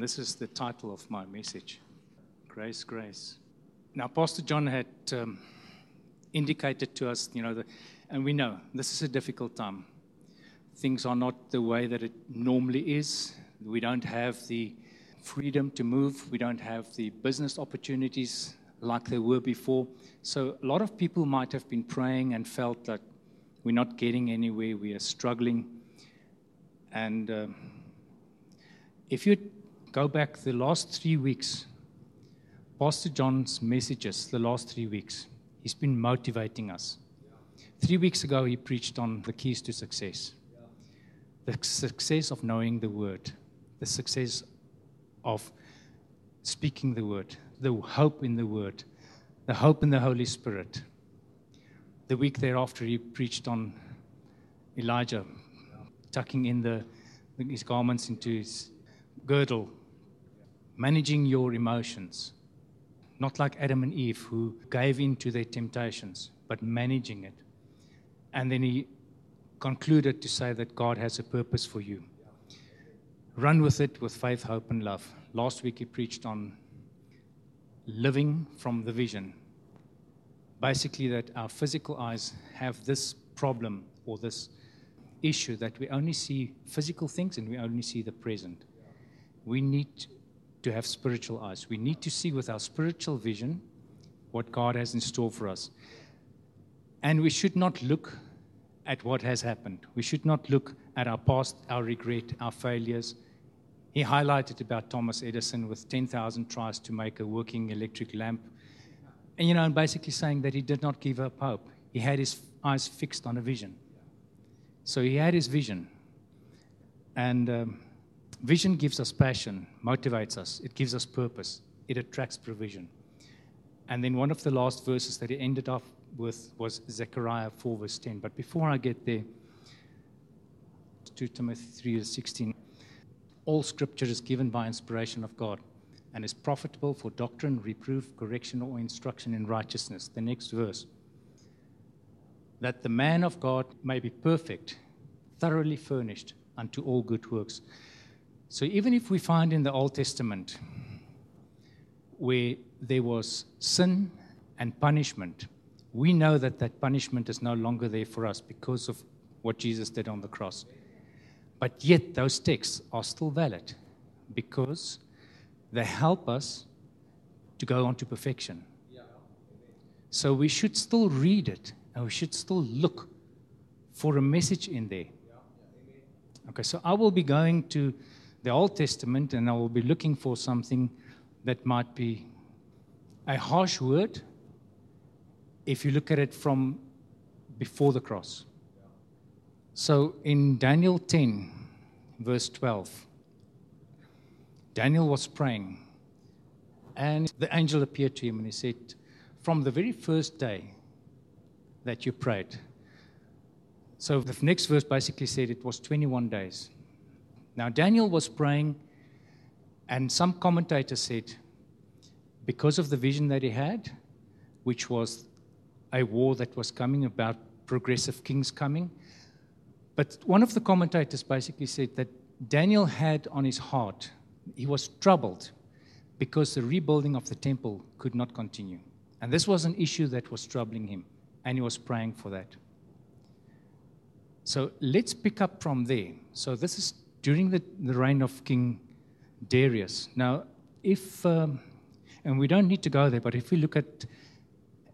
This is the title of my message Grace, Grace. Now, Pastor John had um, indicated to us, you know, the, and we know this is a difficult time. Things are not the way that it normally is. We don't have the freedom to move, we don't have the business opportunities like they were before. So, a lot of people might have been praying and felt that we're not getting anywhere, we are struggling. And uh, if you go back the last three weeks, Pastor John's messages, the last three weeks, he's been motivating us. Three weeks ago, he preached on the keys to success. The success of knowing the word, the success of speaking the word, the hope in the word, the hope in the Holy Spirit. The week thereafter, he preached on Elijah tucking in the, his garments into his girdle managing your emotions. Not like Adam and Eve who gave in to their temptations, but managing it. And then he concluded to say that God has a purpose for you. Run with it with faith, hope, and love. Last week he preached on living from the vision. Basically, that our physical eyes have this problem or this issue that we only see physical things and we only see the present. We need to have spiritual eyes. We need to see with our spiritual vision what God has in store for us. And we should not look at what has happened. We should not look at our past, our regret, our failures. He highlighted about Thomas Edison with 10,000 tries to make a working electric lamp. And, you know, basically saying that he did not give up hope. He had his eyes fixed on a vision. So he had his vision. And. Um, Vision gives us passion, motivates us, it gives us purpose, it attracts provision. And then one of the last verses that he ended off with was Zechariah 4, verse 10. But before I get there, 2 Timothy 3, verse 16. All scripture is given by inspiration of God and is profitable for doctrine, reproof, correction, or instruction in righteousness. The next verse. That the man of God may be perfect, thoroughly furnished unto all good works. So even if we find in the Old Testament where there was sin and punishment, we know that that punishment is no longer there for us because of what Jesus did on the cross. But yet, those texts are still valid because they help us to go on to perfection. So we should still read it and we should still look for a message in there. Okay, so I will be going to the Old Testament and I will be looking for something that might be a harsh word if you look at it from before the cross. So in Daniel 10, verse 12, Daniel was praying, and the angel appeared to him and he said, From the very first day that you prayed, so the next verse basically said it was 21 days. Now, Daniel was praying, and some commentators said, because of the vision that he had, which was a war that was coming about progressive kings coming. But one of the commentators basically said that Daniel had on his heart, he was troubled because the rebuilding of the temple could not continue. And this was an issue that was troubling him, and he was praying for that. So let's pick up from there. So this is during the, the reign of King Darius. Now, if, um, and we don't need to go there, but if we look at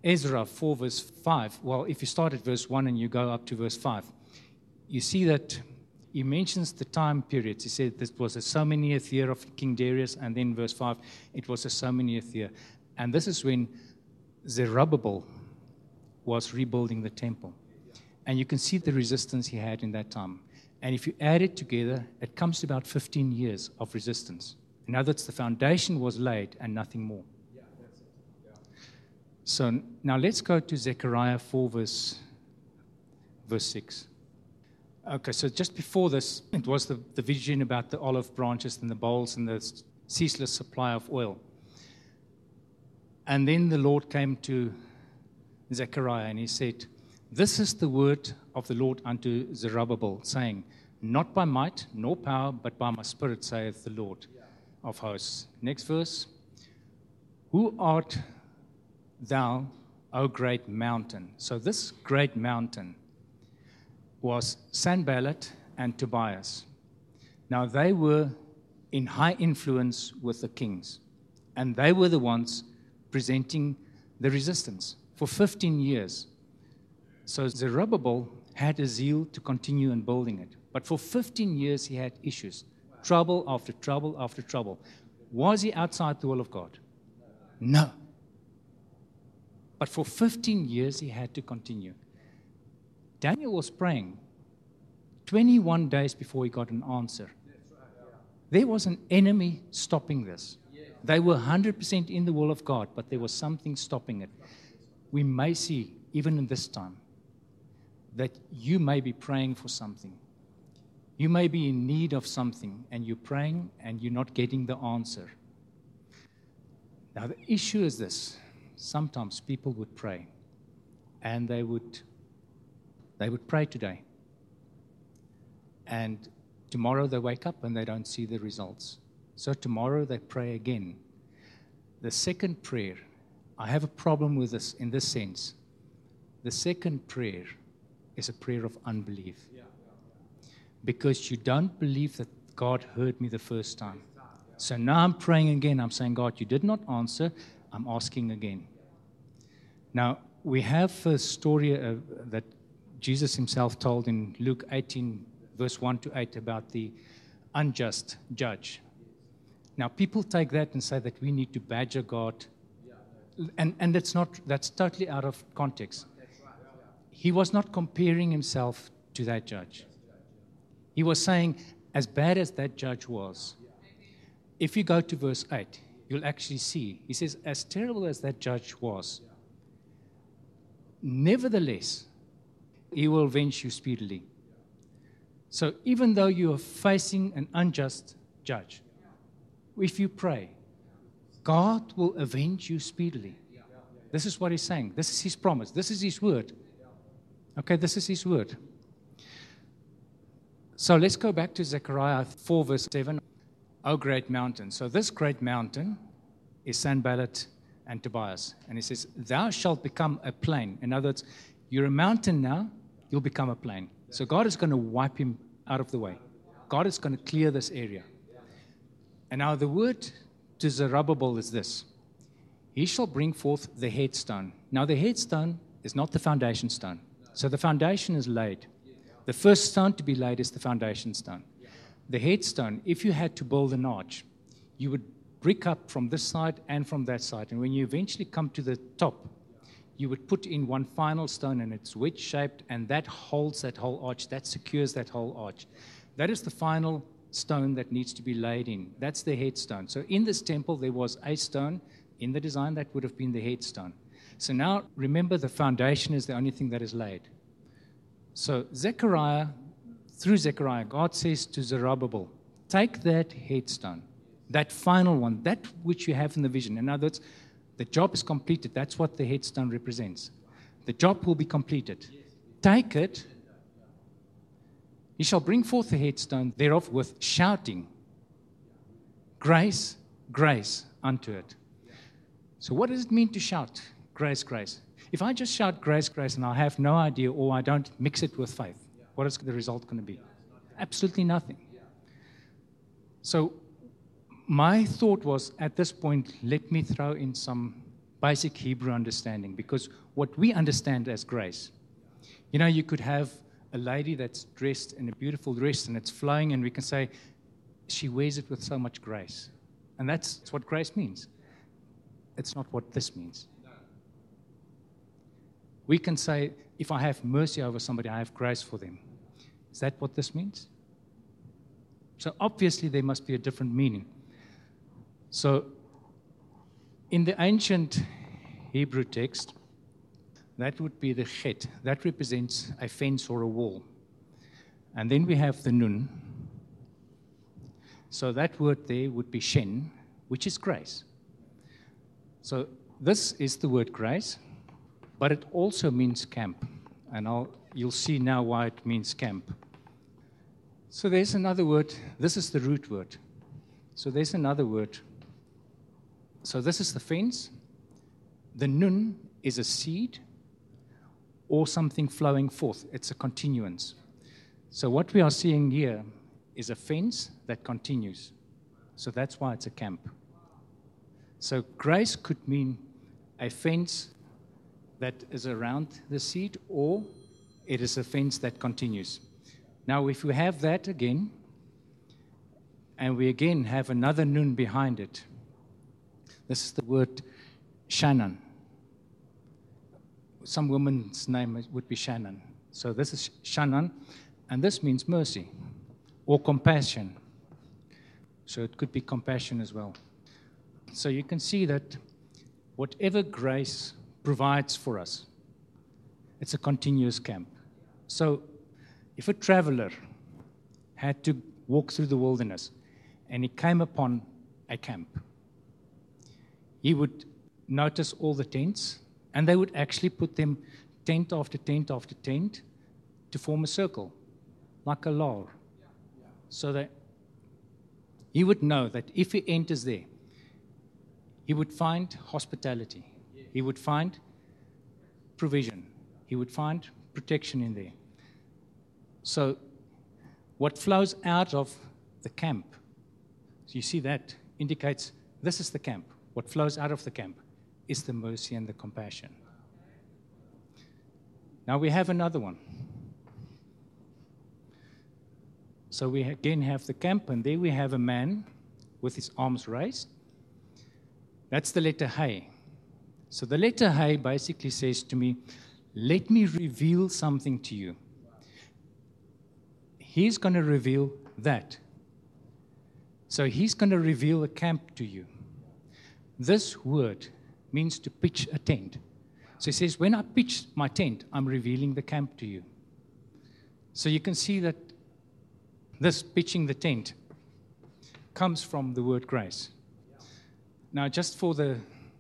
Ezra 4, verse 5, well, if you start at verse 1 and you go up to verse 5, you see that he mentions the time periods. He said this was a so many year of King Darius, and then verse 5, it was a so many year. And this is when Zerubbabel was rebuilding the temple. And you can see the resistance he had in that time. And if you add it together, it comes to about 15 years of resistance. In other words, the foundation was laid and nothing more. So now let's go to Zechariah 4, verse, verse 6. Okay, so just before this, it was the, the vision about the olive branches and the bowls and the ceaseless supply of oil. And then the Lord came to Zechariah and he said, This is the word of the Lord unto Zerubbabel, saying, not by might nor power, but by my spirit, saith the Lord. of hosts. Next verse. Who art thou, O great mountain? So, this great mountain was Sanballat and Tobias. Now, they were in high influence with the kings, and they were the ones presenting the resistance for 15 years. So, Zerubbabel had a zeal to continue in building it. But for 15 years, he had issues trouble after trouble after trouble. Was he outside the will of God? No. But for 15 years, he had to continue. Daniel was praying 21 days before he got an answer. There was an enemy stopping this. They were 100% in the will of God, but there was something stopping it. We may see, even in this time, that you may be praying for something. You may be in need of something, and you're praying and you're not getting the answer. Now, the issue is this sometimes people would pray, and they would, they would pray today. And tomorrow they wake up and they don't see the results. So tomorrow they pray again. The second prayer, I have a problem with this in this sense. The second prayer is a prayer of unbelief. Because you don't believe that God heard me the first time. So now I'm praying again. I'm saying, God, you did not answer. I'm asking again. Now, we have a story uh, that Jesus himself told in Luke 18, verse 1 to 8, about the unjust judge. Now, people take that and say that we need to badger God. And, and that's, not, that's totally out of context. He was not comparing himself to that judge. He was saying, as bad as that judge was, if you go to verse 8, you'll actually see. He says, as terrible as that judge was, nevertheless, he will avenge you speedily. So even though you are facing an unjust judge, if you pray, God will avenge you speedily. This is what he's saying. This is his promise. This is his word. Okay, this is his word. So let's go back to Zechariah 4, verse 7. O great mountain. So this great mountain is Sanballat and Tobias. And he says, Thou shalt become a plain. In other words, you're a mountain now, you'll become a plain. So God is going to wipe him out of the way. God is going to clear this area. And now the word to Zerubbabel is this He shall bring forth the headstone. Now, the headstone is not the foundation stone. So the foundation is laid. The first stone to be laid is the foundation stone. The headstone, if you had to build an arch, you would brick up from this side and from that side. And when you eventually come to the top, you would put in one final stone and it's wedge shaped, and that holds that whole arch, that secures that whole arch. That is the final stone that needs to be laid in. That's the headstone. So in this temple, there was a stone in the design that would have been the headstone. So now remember, the foundation is the only thing that is laid. So Zechariah, through Zechariah, God says to Zerubbabel, take that headstone, that final one, that which you have in the vision. In other words, the job is completed. That's what the headstone represents. The job will be completed. Take it he shall bring forth the headstone thereof with shouting, Grace, grace unto it. So, what does it mean to shout, Grace, grace? If I just shout grace, grace, and I have no idea or I don't mix it with faith, what is the result going to be? Absolutely nothing. So, my thought was at this point, let me throw in some basic Hebrew understanding because what we understand as grace, you know, you could have a lady that's dressed in a beautiful dress and it's flowing, and we can say, she wears it with so much grace. And that's, that's what grace means. It's not what this means. We can say, if I have mercy over somebody, I have grace for them. Is that what this means? So obviously, there must be a different meaning. So, in the ancient Hebrew text, that would be the chet. That represents a fence or a wall. And then we have the nun. So that word there would be shen, which is grace. So this is the word grace, but it also means camp. And I'll, you'll see now why it means camp. So there's another word. This is the root word. So there's another word. So this is the fence. The nun is a seed or something flowing forth. It's a continuance. So what we are seeing here is a fence that continues. So that's why it's a camp. So grace could mean a fence that is around the seed, or it is a fence that continues. Now, if we have that again, and we again have another nun behind it, this is the word Shannon. Some woman's name would be Shannon. So this is Shannon, and this means mercy or compassion. So it could be compassion as well. So you can see that whatever grace provides for us, it's a continuous camp. So if a traveler had to walk through the wilderness and he came upon a camp, he would notice all the tents and they would actually put them tent after tent after tent to form a circle, like a law. So that he would know that if he enters there, he would find hospitality, he would find provision, he would find protection in there. So, what flows out of the camp, so you see that indicates this is the camp. What flows out of the camp is the mercy and the compassion. Now we have another one. So we again have the camp, and there we have a man with his arms raised. That's the letter Hey. So the letter Hey basically says to me, Let me reveal something to you. He's going to reveal that. So he's going to reveal a camp to you. This word means to pitch a tent. So he says, When I pitch my tent, I'm revealing the camp to you. So you can see that this pitching the tent comes from the word grace. Now, just for the,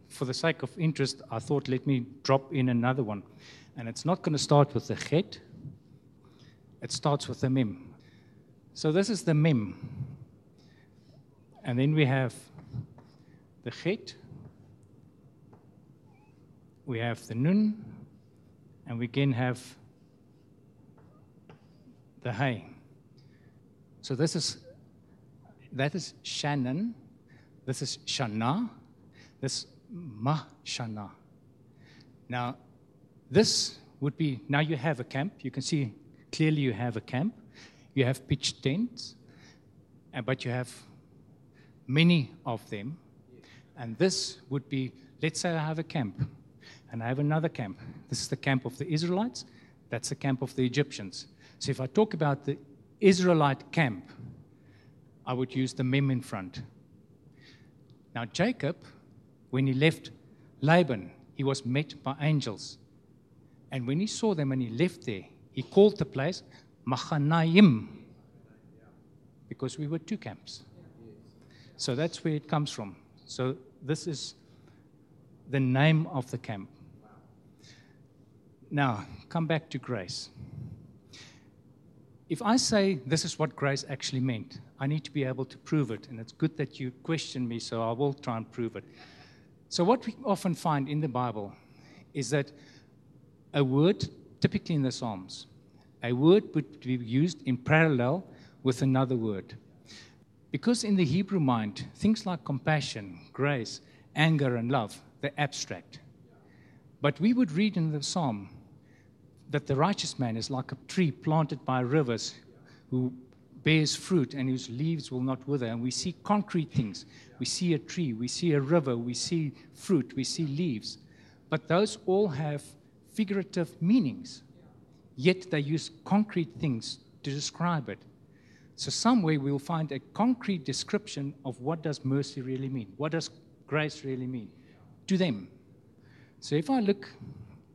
for the sake of interest, I thought let me drop in another one. And it's not going to start with the chet, it starts with the mem. So this is the mem. And then we have the chet, we have the nun, and we again have the Hey. So this is that is Shannon. This is Shana. This Ma Shana. Now, this would be now you have a camp. You can see clearly you have a camp. You have pitched tents, uh, but you have many of them. And this would be let's say I have a camp and I have another camp. This is the camp of the Israelites, that's the camp of the Egyptians. So if I talk about the Israelite camp, I would use the mem in front. Now, Jacob, when he left Laban, he was met by angels. And when he saw them and he left there, he called the place Machanaim because we were two camps. So that's where it comes from. So this is the name of the camp. Now, come back to grace. If I say this is what grace actually meant, I need to be able to prove it. And it's good that you question me, so I will try and prove it. So, what we often find in the Bible is that a word, typically in the Psalms, a word would be used in parallel with another word. Because in the Hebrew mind, things like compassion, grace, anger, and love, they're abstract. But we would read in the Psalm that the righteous man is like a tree planted by rivers who bears fruit and whose leaves will not wither. And we see concrete things. We see a tree, we see a river, we see fruit, we see leaves. But those all have figurative meanings. Yet they use concrete things to describe it. So somewhere we'll find a concrete description of what does mercy really mean? What does grace really mean to them? So if I look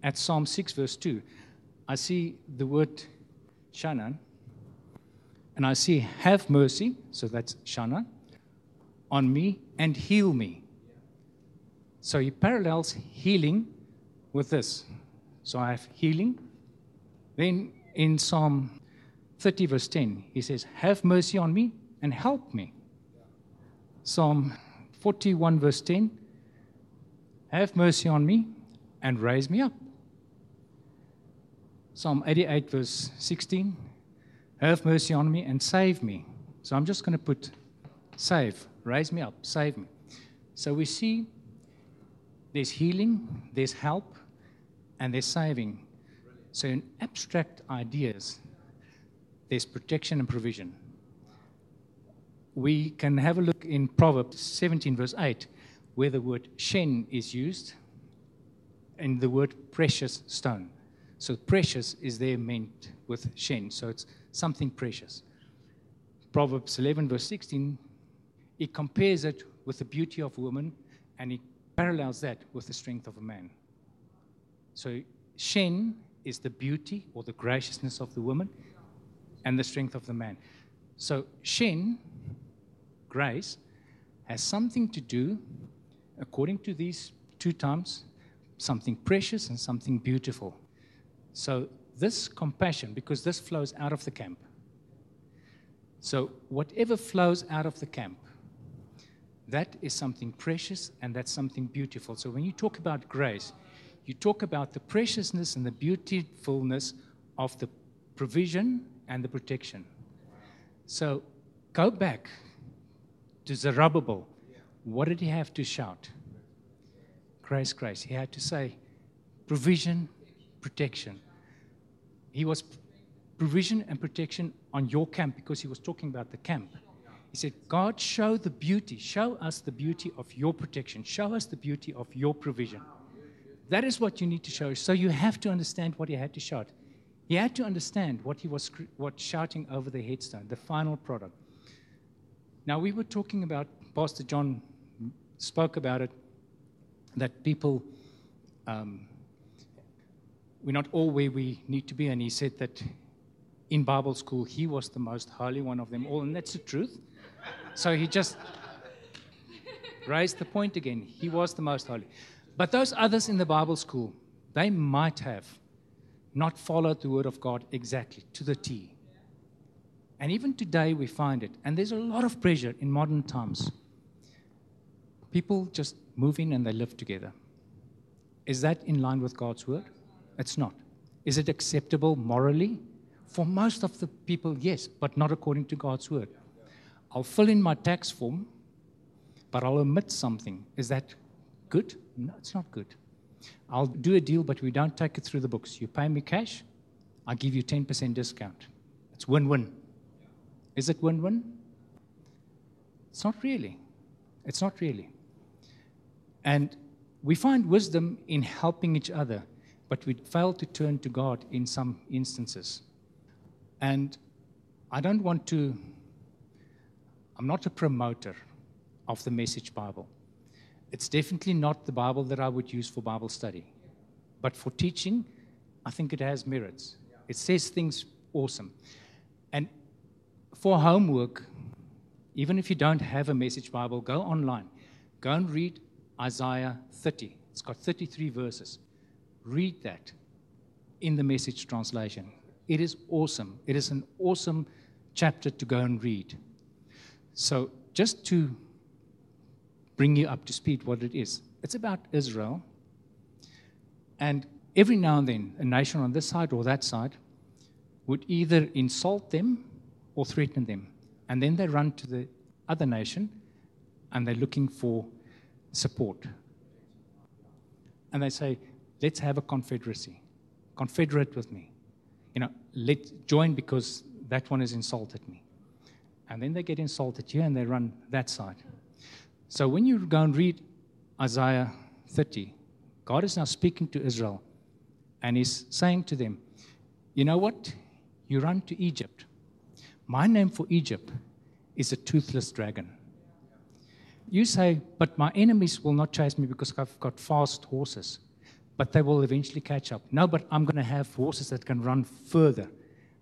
at Psalm 6 verse 2, I see the word Shannon, and I see have mercy, so that's Shana, on me and heal me. So he parallels healing with this. So I have healing. Then in Psalm 30, verse 10, he says, Have mercy on me and help me. Psalm 41, verse 10 Have mercy on me and raise me up. Psalm 88, verse 16 Have mercy on me and save me. So I'm just going to put save, raise me up, save me. So we see there's healing, there's help, and there's saving. So in abstract ideas, there's protection and provision. We can have a look in Proverbs 17, verse 8, where the word shen is used, and the word precious stone. So precious is there meant with shen, so it's something precious. Proverbs 11, verse 16, it compares it with the beauty of woman, and it parallels that with the strength of a man. So shen is the beauty or the graciousness of the woman and the strength of the man. So, Shen, grace, has something to do, according to these two terms, something precious and something beautiful. So, this compassion, because this flows out of the camp. So, whatever flows out of the camp, that is something precious and that's something beautiful. So, when you talk about grace, you talk about the preciousness and the beautifulness of the provision and the protection. So go back to Zerubbabel. What did he have to shout? Grace, grace. He had to say provision, protection. He was provision and protection on your camp because he was talking about the camp. He said, God, show the beauty, show us the beauty of your protection, show us the beauty of your provision. That is what you need to show. So you have to understand what he had to shout. He had to understand what he was what shouting over the headstone, the final product. Now we were talking about Pastor John spoke about it that people um, we're not all where we need to be, and he said that in Bible school he was the most holy one of them all, and that's the truth. So he just raised the point again. He was the most holy. But those others in the Bible school, they might have not followed the word of God exactly to the T. And even today we find it. And there's a lot of pressure in modern times. People just move in and they live together. Is that in line with God's word? It's not. Is it acceptable morally? For most of the people, yes, but not according to God's word. I'll fill in my tax form, but I'll omit something. Is that good? No, it's not good. I'll do a deal, but we don't take it through the books. You pay me cash, I give you 10% discount. It's win win. Is it win win? It's not really. It's not really. And we find wisdom in helping each other, but we fail to turn to God in some instances. And I don't want to, I'm not a promoter of the Message Bible. It's definitely not the Bible that I would use for Bible study. But for teaching, I think it has merits. It says things awesome. And for homework, even if you don't have a message Bible, go online. Go and read Isaiah 30. It's got 33 verses. Read that in the message translation. It is awesome. It is an awesome chapter to go and read. So, just to bring you up to speed what it is. It's about Israel. And every now and then, a nation on this side or that side would either insult them or threaten them. And then they run to the other nation and they're looking for support. And they say, let's have a confederacy. Confederate with me. You know, let's join because that one has insulted me. And then they get insulted here and they run that side. So when you go and read Isaiah 30, God is now speaking to Israel and He's saying to them, You know what? You run to Egypt. My name for Egypt is a toothless dragon. You say, But my enemies will not chase me because I've got fast horses, but they will eventually catch up. No, but I'm going to have horses that can run further.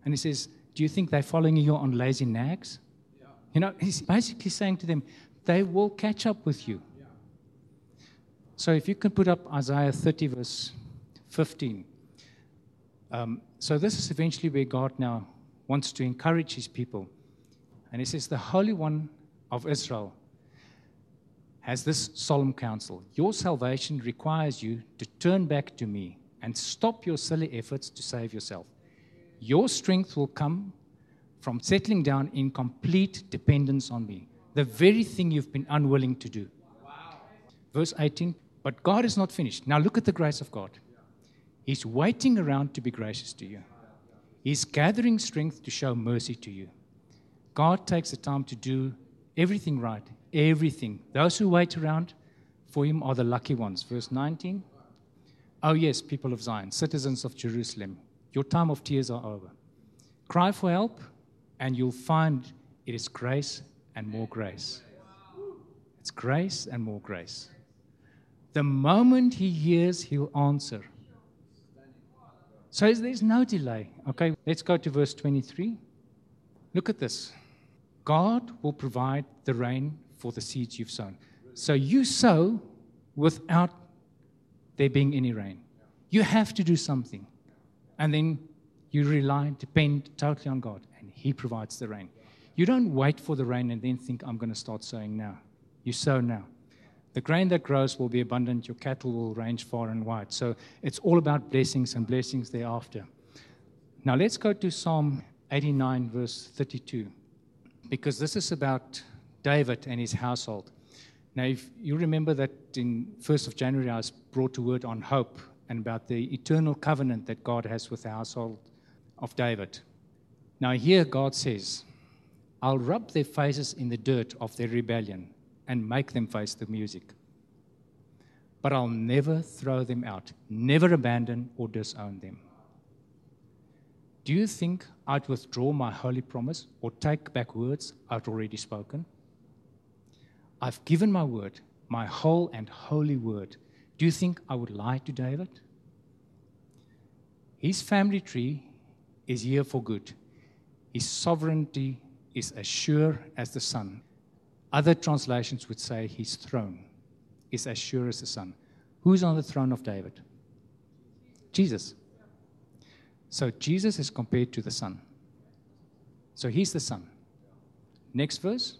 And He says, Do you think they're following you on lazy nags? Yeah. You know, He's basically saying to them, they will catch up with you. Yeah. So if you can put up Isaiah 30, verse 15. Um, so this is eventually where God now wants to encourage his people. And he says, The Holy One of Israel has this solemn counsel Your salvation requires you to turn back to me and stop your silly efforts to save yourself. Your strength will come from settling down in complete dependence on me, the very thing you've been unwilling to do. Verse 18 But God is not finished. Now look at the grace of God. He's waiting around to be gracious to you, He's gathering strength to show mercy to you. God takes the time to do everything right, everything. Those who wait around for Him are the lucky ones. Verse 19 Oh, yes, people of Zion, citizens of Jerusalem, your time of tears are over. Cry for help, and you'll find it is grace and more grace. It's grace and more grace. The moment he hears, he'll answer. So there's no delay. Okay, let's go to verse 23. Look at this God will provide the rain for the seeds you've sown. So you sow without there being any rain. You have to do something. And then you rely, depend totally on God, and He provides the rain. You don't wait for the rain and then think, I'm going to start sowing now. You sow now. The grain that grows will be abundant, your cattle will range far and wide. So it's all about blessings and blessings thereafter. Now let's go to Psalm 89, verse 32, because this is about David and his household. Now, if you remember that in 1st of January, I was brought to word on hope and about the eternal covenant that God has with the household of David. Now, here God says, I'll rub their faces in the dirt of their rebellion and make them face the music. But I'll never throw them out, never abandon or disown them. Do you think I'd withdraw my holy promise or take back words I've already spoken? I've given my word, my whole and holy word. Do you think I would lie to David? His family tree is here for good. His sovereignty is as sure as the sun. Other translations would say his throne is as sure as the sun. Who's on the throne of David? Jesus. So Jesus is compared to the sun. So he's the sun. Next verse.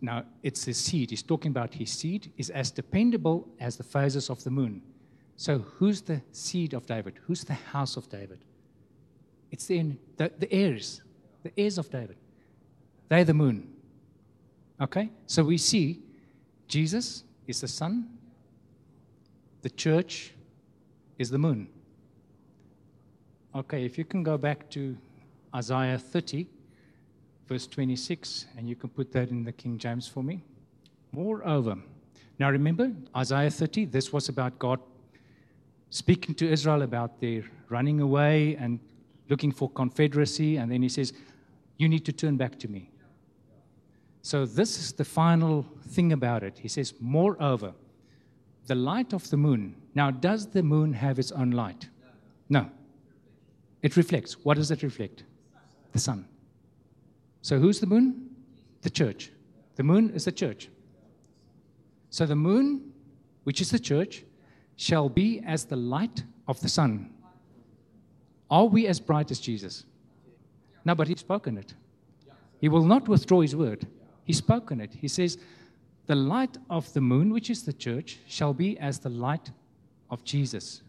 Now, it's his seed. He's talking about his seed is as dependable as the phases of the moon. So, who's the seed of David? Who's the house of David? It's the, the, the heirs, the heirs of David. They're the moon. Okay? So we see Jesus is the sun, the church is the moon. Okay, if you can go back to Isaiah 30, verse 26, and you can put that in the King James for me. Moreover, now remember, Isaiah 30, this was about God speaking to Israel about their running away and looking for confederacy, and then he says, You need to turn back to me. So, this is the final thing about it. He says, Moreover, the light of the moon. Now, does the moon have its own light? No. It reflects. What does it reflect? The sun. So, who's the moon? The church. The moon is the church. So, the moon, which is the church, shall be as the light of the sun. Are we as bright as Jesus? No, but he's spoken it. He will not withdraw his word. He's spoken it. He says, The light of the moon, which is the church, shall be as the light of Jesus.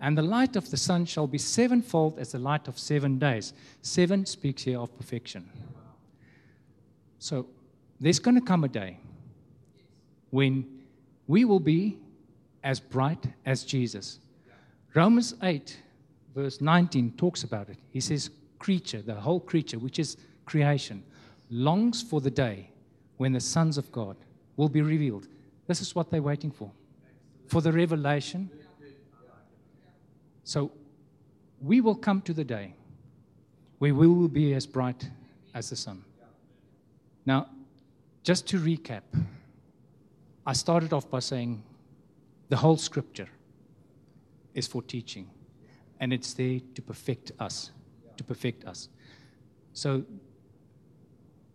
And the light of the sun shall be sevenfold as the light of seven days. Seven speaks here of perfection. So there's going to come a day when we will be as bright as Jesus. Romans 8, verse 19, talks about it. He says, Creature, the whole creature, which is creation, longs for the day when the sons of God will be revealed. This is what they're waiting for for the revelation. So we will come to the day where we will be as bright as the sun. Now, just to recap, I started off by saying the whole scripture is for teaching, and it's there to perfect us, to perfect us. So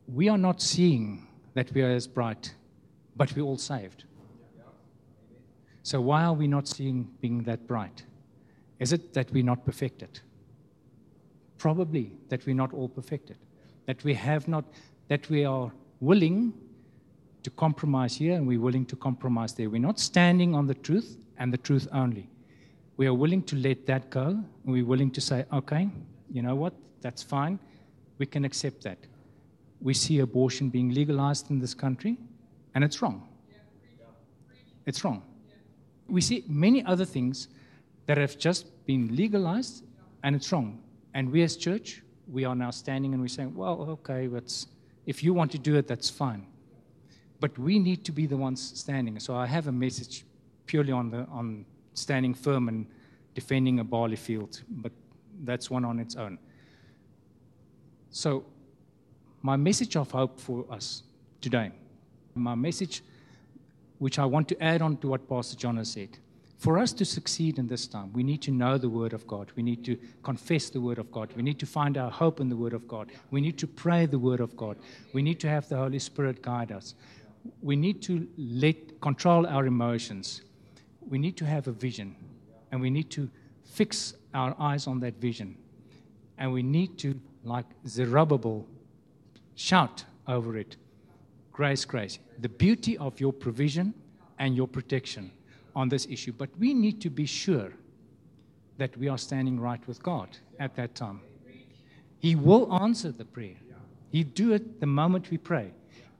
we are not seeing that we are as bright, but we're all saved. So why are we not seeing being that bright? Is it that we're not perfected? Probably that we're not all perfected. That we have not, that we are willing to compromise here and we're willing to compromise there. We're not standing on the truth and the truth only. We are willing to let that go and we're willing to say, okay, you know what, that's fine. We can accept that. We see abortion being legalized in this country and it's wrong. It's wrong. We see many other things that have just been legalized and it's wrong. And we as church, we are now standing and we're saying, well, okay, that's, if you want to do it, that's fine. But we need to be the ones standing. So I have a message purely on, the, on standing firm and defending a barley field, but that's one on its own. So, my message of hope for us today, my message which I want to add on to what Pastor John has said. For us to succeed in this time, we need to know the Word of God. We need to confess the Word of God. We need to find our hope in the Word of God. We need to pray the Word of God. We need to have the Holy Spirit guide us. We need to let control our emotions. We need to have a vision, and we need to fix our eyes on that vision. And we need to, like Zerubbabel, shout over it grace, grace. The beauty of your provision and your protection on this issue. But we need to be sure that we are standing right with God at that time. He will answer the prayer. He do it the moment we pray.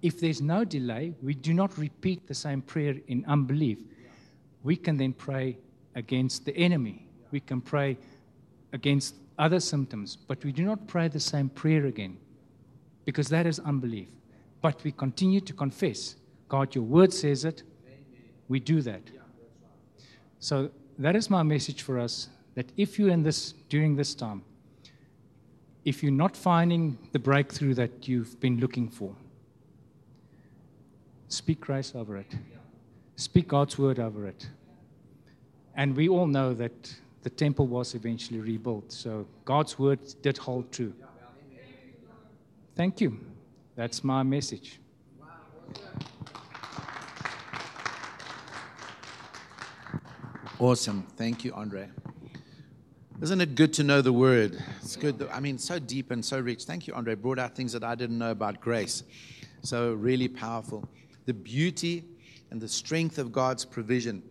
If there's no delay, we do not repeat the same prayer in unbelief. We can then pray against the enemy. We can pray against other symptoms, but we do not pray the same prayer again because that is unbelief. But we continue to confess. God, your word says it. We do that. So that is my message for us that if you're in this during this time, if you're not finding the breakthrough that you've been looking for, speak grace over it. Speak God's word over it. And we all know that the temple was eventually rebuilt. So God's word did hold true. Thank you. That's my message. Awesome. Thank you, Andre. Isn't it good to know the word? It's good. I mean, so deep and so rich. Thank you, Andre. Brought out things that I didn't know about grace. So, really powerful. The beauty and the strength of God's provision